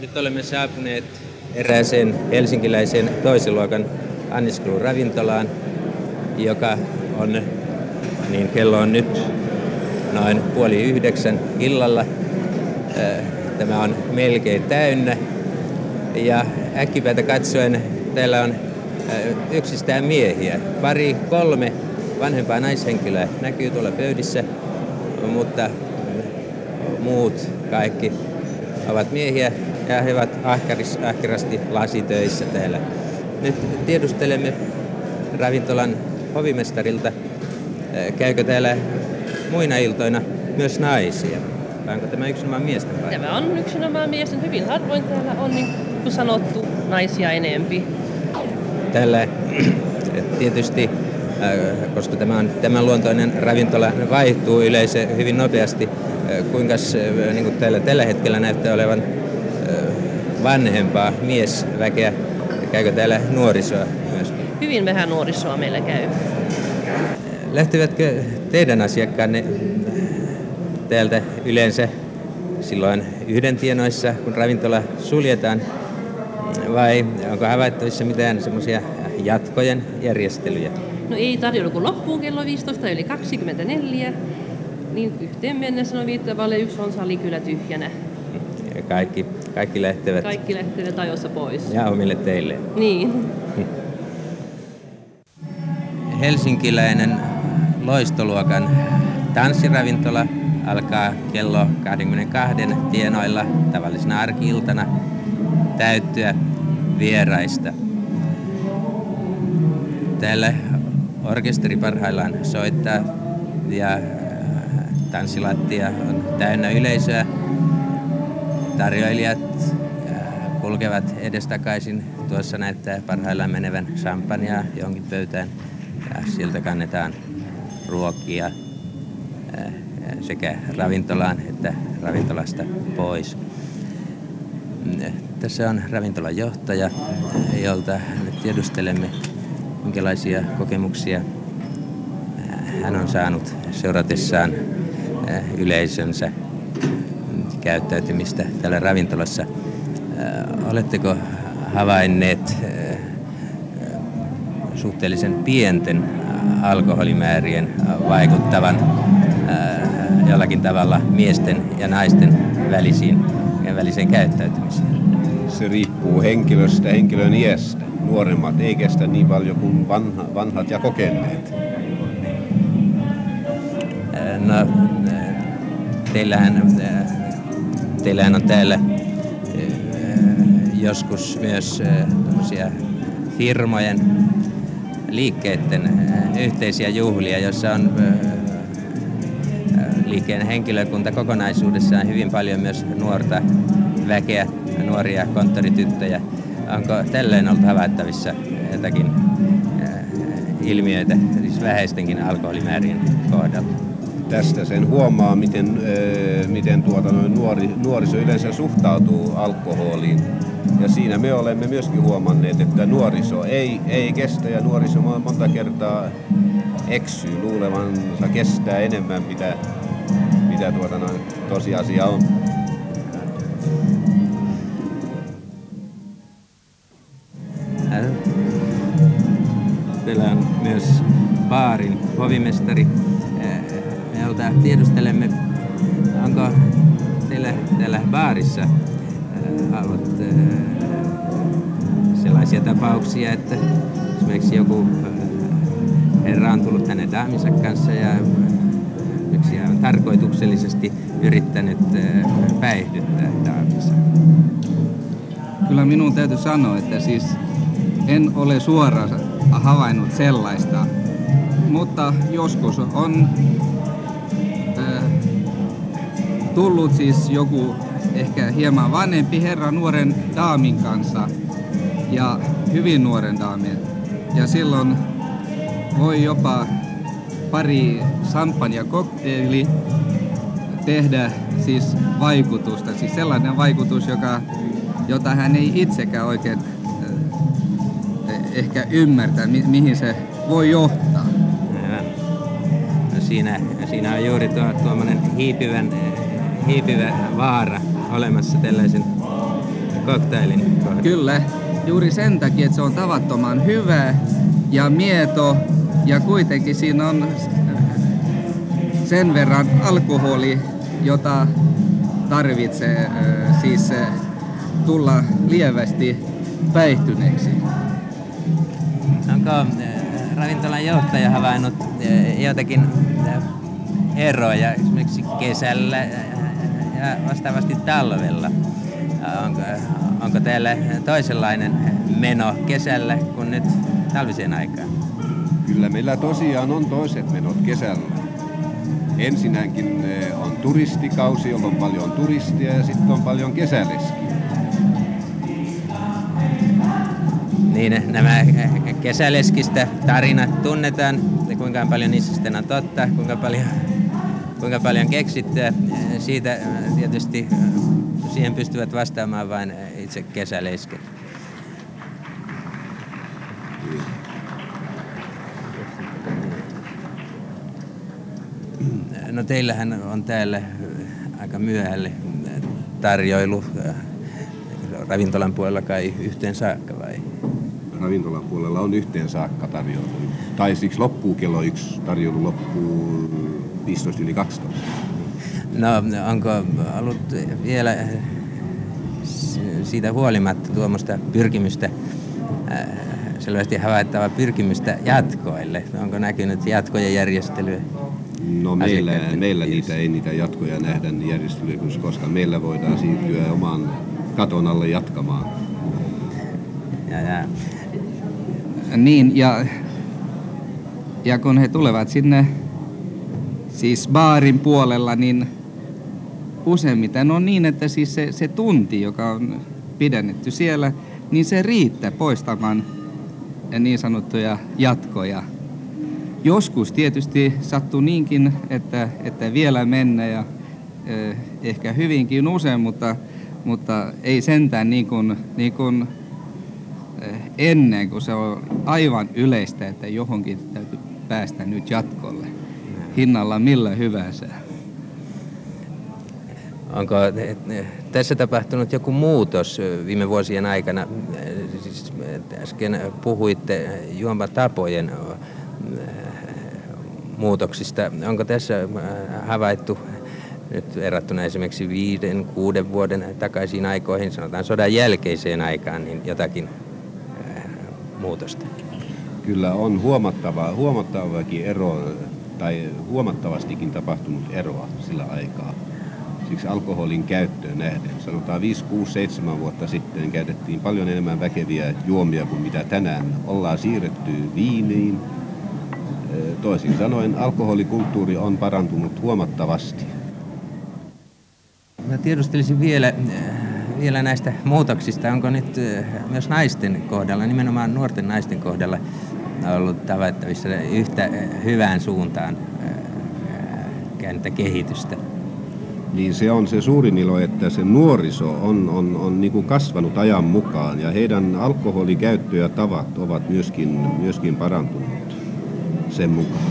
Nyt olemme saapuneet erääseen helsinkiläiseen toisen luokan anniskeluravintolaan, joka on, niin kello on nyt noin puoli yhdeksän illalla. Tämä on melkein täynnä ja äkkipäätä katsoen täällä on yksistään miehiä. Pari, kolme vanhempaa naishenkilöä näkyy tuolla pöydissä, mutta muut kaikki ovat miehiä ja he ovat ahkeris, ahkerasti lasitöissä täällä. Nyt tiedustelemme ravintolan hovimestarilta, käykö täällä muina iltoina myös naisia? Vai onko tämä yksinomaan miesten paikka? Tämä on yksinomaan miesten. Hyvin harvoin täällä on, niin kuin sanottu, naisia enempi. Täällä tietysti, koska tämä on tämän luontoinen ravintola, vaihtuu yleisö hyvin nopeasti. Kuinka niin kuin täällä tällä hetkellä näyttää olevan vanhempaa miesväkeä? Käykö täällä nuorisoa myöskin? Hyvin vähän nuorisoa meillä käy. Lähtevätkö teidän asiakkaanne täältä yleensä silloin yhden tienoissa, kun ravintola suljetaan, vai onko havaittavissa mitään semmoisia jatkojen järjestelyjä? No ei tarjolla kuin loppuun kello 15 yli 24, niin yhteen mennessä on viittavalle yksi on sali kyllä tyhjänä. Ja kaikki, kaikki lähtevät? Kaikki lähtevät ajoissa pois. Ja omille teille? Niin. Helsinkiläinen loistoluokan tanssiravintola alkaa kello 22 tienoilla tavallisena arkiiltana täyttyä vieraista. Täällä orkesteri parhaillaan soittaa ja tanssilattia on täynnä yleisöä. Tarjoilijat kulkevat edestakaisin. Tuossa näyttää parhaillaan menevän champagnea jonkin pöytään ja sieltä kannetaan ruokia sekä ravintolaan että ravintolasta pois. Tässä on ravintolan johtaja, jolta nyt tiedustelemme, minkälaisia kokemuksia hän on saanut seuratessaan yleisönsä käyttäytymistä täällä ravintolassa. Oletteko havainneet suhteellisen pienten alkoholimäärien vaikuttavan jollakin tavalla miesten ja naisten välisiin, väliseen käyttäytymiseen? Se riippuu henkilöstä, henkilön iästä. Nuoremmat ei kestä niin paljon kuin vanha, vanhat ja kokeneet. No, teillähän, teillähän on täällä joskus myös firmojen liikkeiden yhteisiä juhlia, joissa on liikkeen henkilökunta kokonaisuudessaan hyvin paljon myös nuorta väkeä, nuoria konttorityttöjä. Onko tällöin ollut havaittavissa jotakin ilmiöitä, siis vähäistenkin alkoholimäärien kohdalla? Tästä sen huomaa, miten, miten tuota, noin nuori, nuoriso yleensä suhtautuu alkoholiin. Ja siinä me olemme myöskin huomanneet, että nuoriso ei, ei kestä ja nuoriso monta kertaa eksyy luulevansa kestää enemmän, mitä, mitä tuota noin tosiasia on. Teillä on myös baarin hovimestari, jolta tiedustelemme, onko teillä täällä baarissa ollut sellaisia tapauksia, että esimerkiksi joku herra on tullut tänne daaminsa kanssa ja yksi on tarkoituksellisesti yrittänyt päihdyttää daaminsa. Kyllä minun täytyy sanoa, että siis en ole suoraan havainnut sellaista, mutta joskus on äh, tullut siis joku ehkä hieman vanhempi herra nuoren daamin kanssa ja hyvin nuoren daamin. Ja silloin voi jopa pari champagne kokteili tehdä siis vaikutusta, siis sellainen vaikutus, joka, jota hän ei itsekään oikein ehkä ymmärtää, mi- mihin se voi johtaa. No siinä, siinä on juuri tuo, tuommoinen hiipivän, hiipivä vaara olemassa tällaisen koktailin kohdalla. Kyllä, juuri sen takia, että se on tavattoman hyvä ja mieto ja kuitenkin siinä on sen verran alkoholi, jota tarvitsee siis tulla lievästi päihtyneeksi. Onko ravintolan johtaja havainnut jotakin eroja esimerkiksi kesällä ja vastaavasti talvella? Onko, onko teillä toisenlainen meno kesällä kuin nyt talviseen aikaan? Kyllä meillä tosiaan on toiset menot kesällä. Ensinnäkin on turistikausi, jolloin on paljon turistia ja sitten on paljon kesäleskiä. Niin, nämä kesäleskistä tarinat tunnetaan, kuinka paljon niissä sitten on totta, kuinka paljon, kuinka paljon keksittyä. Siitä tietysti siihen pystyvät vastaamaan vain itse kesälesket. No teillähän on täällä aika myöhälle tarjoilu ravintolan puolella kai yhteen saakka vai? Ravintolan puolella on yhteen saakka tarjoilu. Tai siksi loppuu kello yksi, tarjoilu loppuu 15 yli 12. No onko ollut vielä siitä huolimatta tuommoista pyrkimystä, selvästi havaittava pyrkimystä jatkoille? Onko näkynyt jatkojen järjestelyä? No meillä, meillä niitä ei niitä jatkoja nähdä järjestelyä, koska meillä voidaan siirtyä oman katon alle jatkamaan. Ja, ja. Niin, ja, ja kun he tulevat sinne siis baarin puolella, niin useimmiten on niin, että siis se, se tunti, joka on pidennetty siellä, niin se riittää poistamaan niin sanottuja jatkoja. Joskus tietysti sattuu niinkin, että, että vielä mennä ja eh, ehkä hyvinkin usein, mutta, mutta ei sentään niin kuin, niin kuin eh, ennen, kun se on aivan yleistä, että johonkin täytyy päästä nyt jatkolle hinnalla millä hyvänsä. Onko tässä tapahtunut joku muutos viime vuosien aikana? Siis äsken puhuitte juomatapojen muutoksista. Onko tässä havaittu nyt verrattuna esimerkiksi viiden, kuuden vuoden takaisiin aikoihin, sanotaan sodan jälkeiseen aikaan, niin jotakin muutosta? Kyllä on huomattava, huomattavakin ero tai huomattavastikin tapahtunut eroa sillä aikaa. Siksi alkoholin käyttöön nähden. Sanotaan 5, 6, 7 vuotta sitten käytettiin paljon enemmän väkeviä juomia kuin mitä tänään. Ollaan siirretty viiniin. Toisin sanoen alkoholikulttuuri on parantunut huomattavasti. Mä tiedustelisin vielä, vielä näistä muutoksista. Onko nyt myös naisten kohdalla, nimenomaan nuorten naisten kohdalla, ollut tavoittavissa yhtä hyvään suuntaan kääntä kehitystä? Niin se on se suurin ilo, että se nuoriso on, on, on niin kuin kasvanut ajan mukaan ja heidän alkoholikäyttö ja tavat ovat myöskin, myöskin parantuneet sen mukaan.